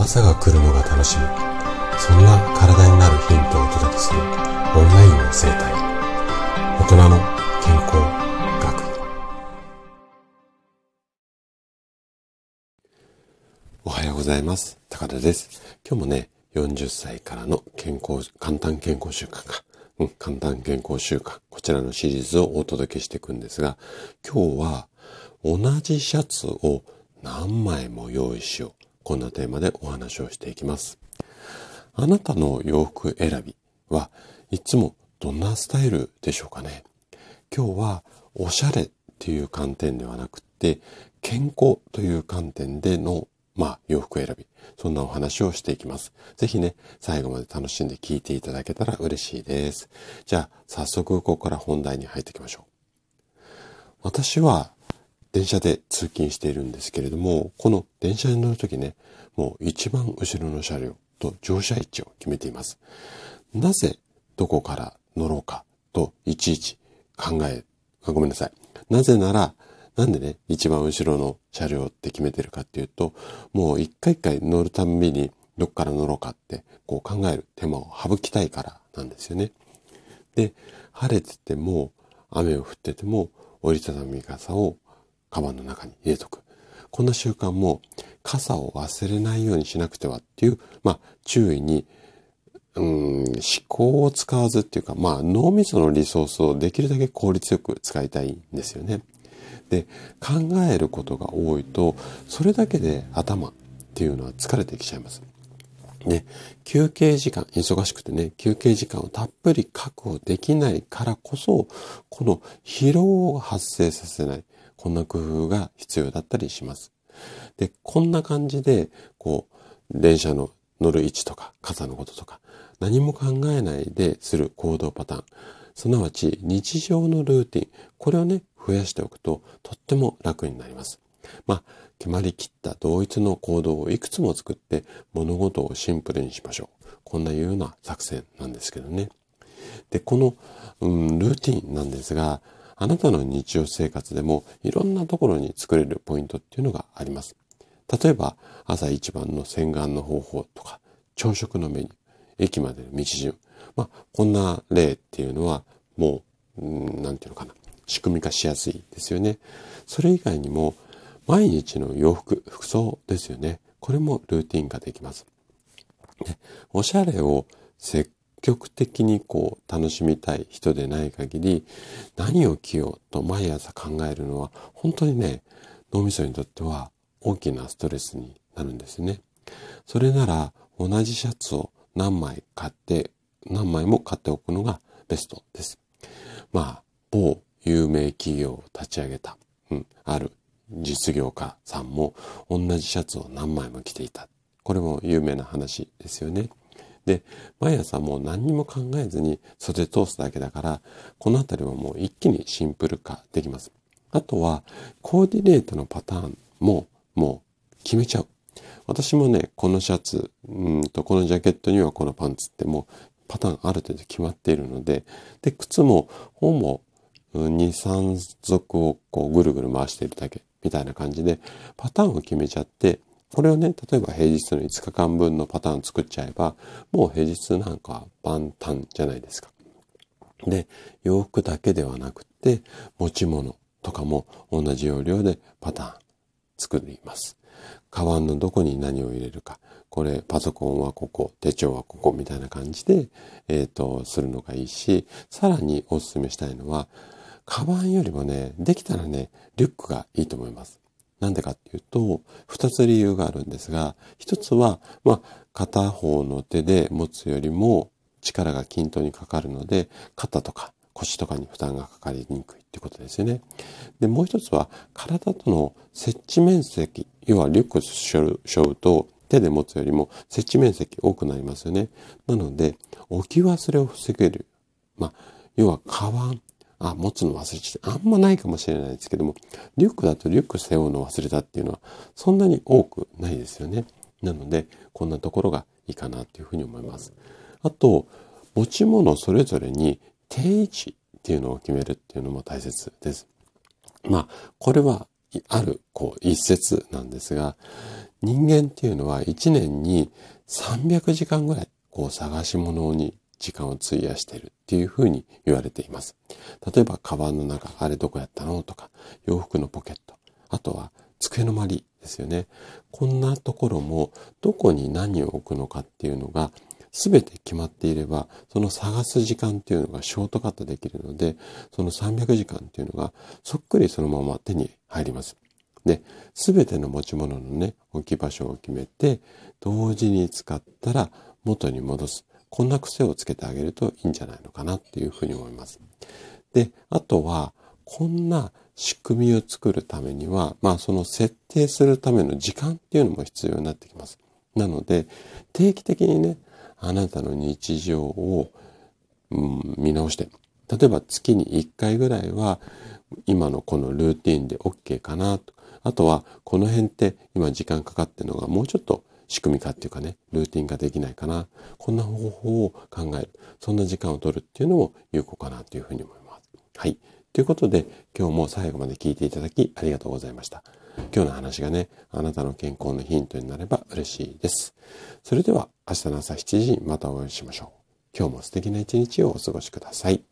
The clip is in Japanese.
朝が来るのが楽しみ。そんな体になるヒントをお届けするオンラインの生態。大人の健康学。おはようございます。高田です。今日もね40歳からの健康簡単健康習慣か。うん、簡単健康習慣。こちらのシリーズをお届けしていくんですが今日は同じシャツを何枚も用意しよう。こんなテーマでお話をしていきます。あなたの洋服選びはいつもどんなスタイルでしょうかね？今日はおしゃれっていう観点ではなくて健康という観点でのまあ洋服選びそんなお話をしていきます。ぜひね、最後まで楽しんで聞いていただけたら嬉しいです。じゃあ、早速ここから本題に入っていきましょう。私は電車で通勤しているんですけれども、この電車に乗るときね、もう一番後ろの車両と乗車位置を決めています。なぜどこから乗ろうかといちいち考え、あごめんなさい。なぜなら、なんでね、一番後ろの車両って決めてるかっていうと、もう一回一回乗るたんびにどっから乗ろうかってこう考える手間を省きたいからなんですよね。で、晴れてても雨を降ってても折りたたみ傘をカバンの中に入れとく。こんな習慣も傘を忘れないようにしなくてはっていう、まあ、注意に、うん、思考を使わずっていうか、まあ、脳みそのリソースをできるだけ効率よく使いたいんですよね。で、考えることが多いと、それだけで頭っていうのは疲れてきちゃいます。ね、休憩時間、忙しくてね、休憩時間をたっぷり確保できないからこそ、この疲労を発生させない。こんな工夫が必要だったりします。で、こんな感じで、こう、電車の乗る位置とか、傘のこととか、何も考えないでする行動パターン。すなわち、日常のルーティン。これをね、増やしておくと、とっても楽になります。まあ、決まりきった同一の行動をいくつも作って、物事をシンプルにしましょう。こんなような作戦なんですけどね。で、この、うん、ルーティンなんですが、あなたの日常生活でもいろんなところに作れるポイントっていうのがあります。例えば、朝一番の洗顔の方法とか、朝食のメニュー、駅までの道順。まあ、こんな例っていうのは、もう、うん、なんていうのかな。仕組み化しやすいですよね。それ以外にも、毎日の洋服、服装ですよね。これもルーティン化できます。でおしゃれを積極的にこう楽しみたい人でない限り何を着ようと毎朝考えるのは本当にね脳みそにとっては大きなストレスになるんですね。それなら同じシャツを何枚買って何枚も買っておくのがベストです。まあ某有名企業を立ち上げた、うん、ある実業家さんも同じシャツを何枚も着ていた。これも有名な話ですよね。で、毎朝もう何にも考えずに袖通すだけだから、このあたりはもう一気にシンプル化できます。あとは、コーディネートのパターンももう決めちゃう。私もね、このシャツ、うんと、このジャケットにはこのパンツってもうパターンある程度決まっているので、で、靴もほぼ2、3足をこうぐるぐる回しているだけみたいな感じで、パターンを決めちゃって、これをね、例えば平日の5日間分のパターン作っちゃえば、もう平日なんか万端じゃないですか。で、洋服だけではなくて、持ち物とかも同じ要領でパターン作ります。カバンのどこに何を入れるか。これ、パソコンはここ、手帳はここみたいな感じで、えっ、ー、と、するのがいいし、さらにお勧めしたいのは、カバンよりもね、できたらね、リュックがいいと思います。なんでかっていうと、二つ理由があるんですが、一つは、まあ、片方の手で持つよりも力が均等にかかるので、肩とか腰とかに負担がかかりにくいってことですよね。で、もう一つは、体との接地面積、要はリュックを背負うと、手で持つよりも接地面積多くなりますよね。なので、置き忘れを防げる。まあ、要は、カバン、あ、持つの忘れちゃって、あんまないかもしれないですけども、リュックだとリュック背負うの忘れたっていうのは、そんなに多くないですよね。なので、こんなところがいいかなというふうに思います。あと、持ち物それぞれに定位置っていうのを決めるっていうのも大切です。まあ、これはある、こう、一節なんですが、人間っていうのは一年に300時間ぐらい、こう、探し物に時間を費やしているっていうふうに言われています。例えば、カバンの中、あれどこやったの？とか、洋服のポケット、あとは机の周りですよね。こんなところも、どこに何を置くのかっていうのが、全て決まっていれば、その探す時間っていうのがショートカットできるので、その300時間っていうのがそっくりそのまま手に入ります。で、全ての持ち物のね、置き場所を決めて、同時に使ったら元に戻す。こんな癖をつけてあげるといいんじゃないのかなっていうふうに思います。で、あとは、こんな仕組みを作るためには、まあその設定するための時間っていうのも必要になってきます。なので、定期的にね、あなたの日常を、うん、見直して、例えば月に1回ぐらいは、今のこのルーティンで OK かなと。あとは、この辺って今時間かかってるのがもうちょっと仕組み化っていうかね、ルーティン化できないかな。こんな方法を考える。そんな時間を取るっていうのも有効かなというふうに思います。はい。ということで、今日も最後まで聞いていただきありがとうございました。今日の話がね、あなたの健康のヒントになれば嬉しいです。それでは明日の朝7時にまたお会いしましょう。今日も素敵な一日をお過ごしください。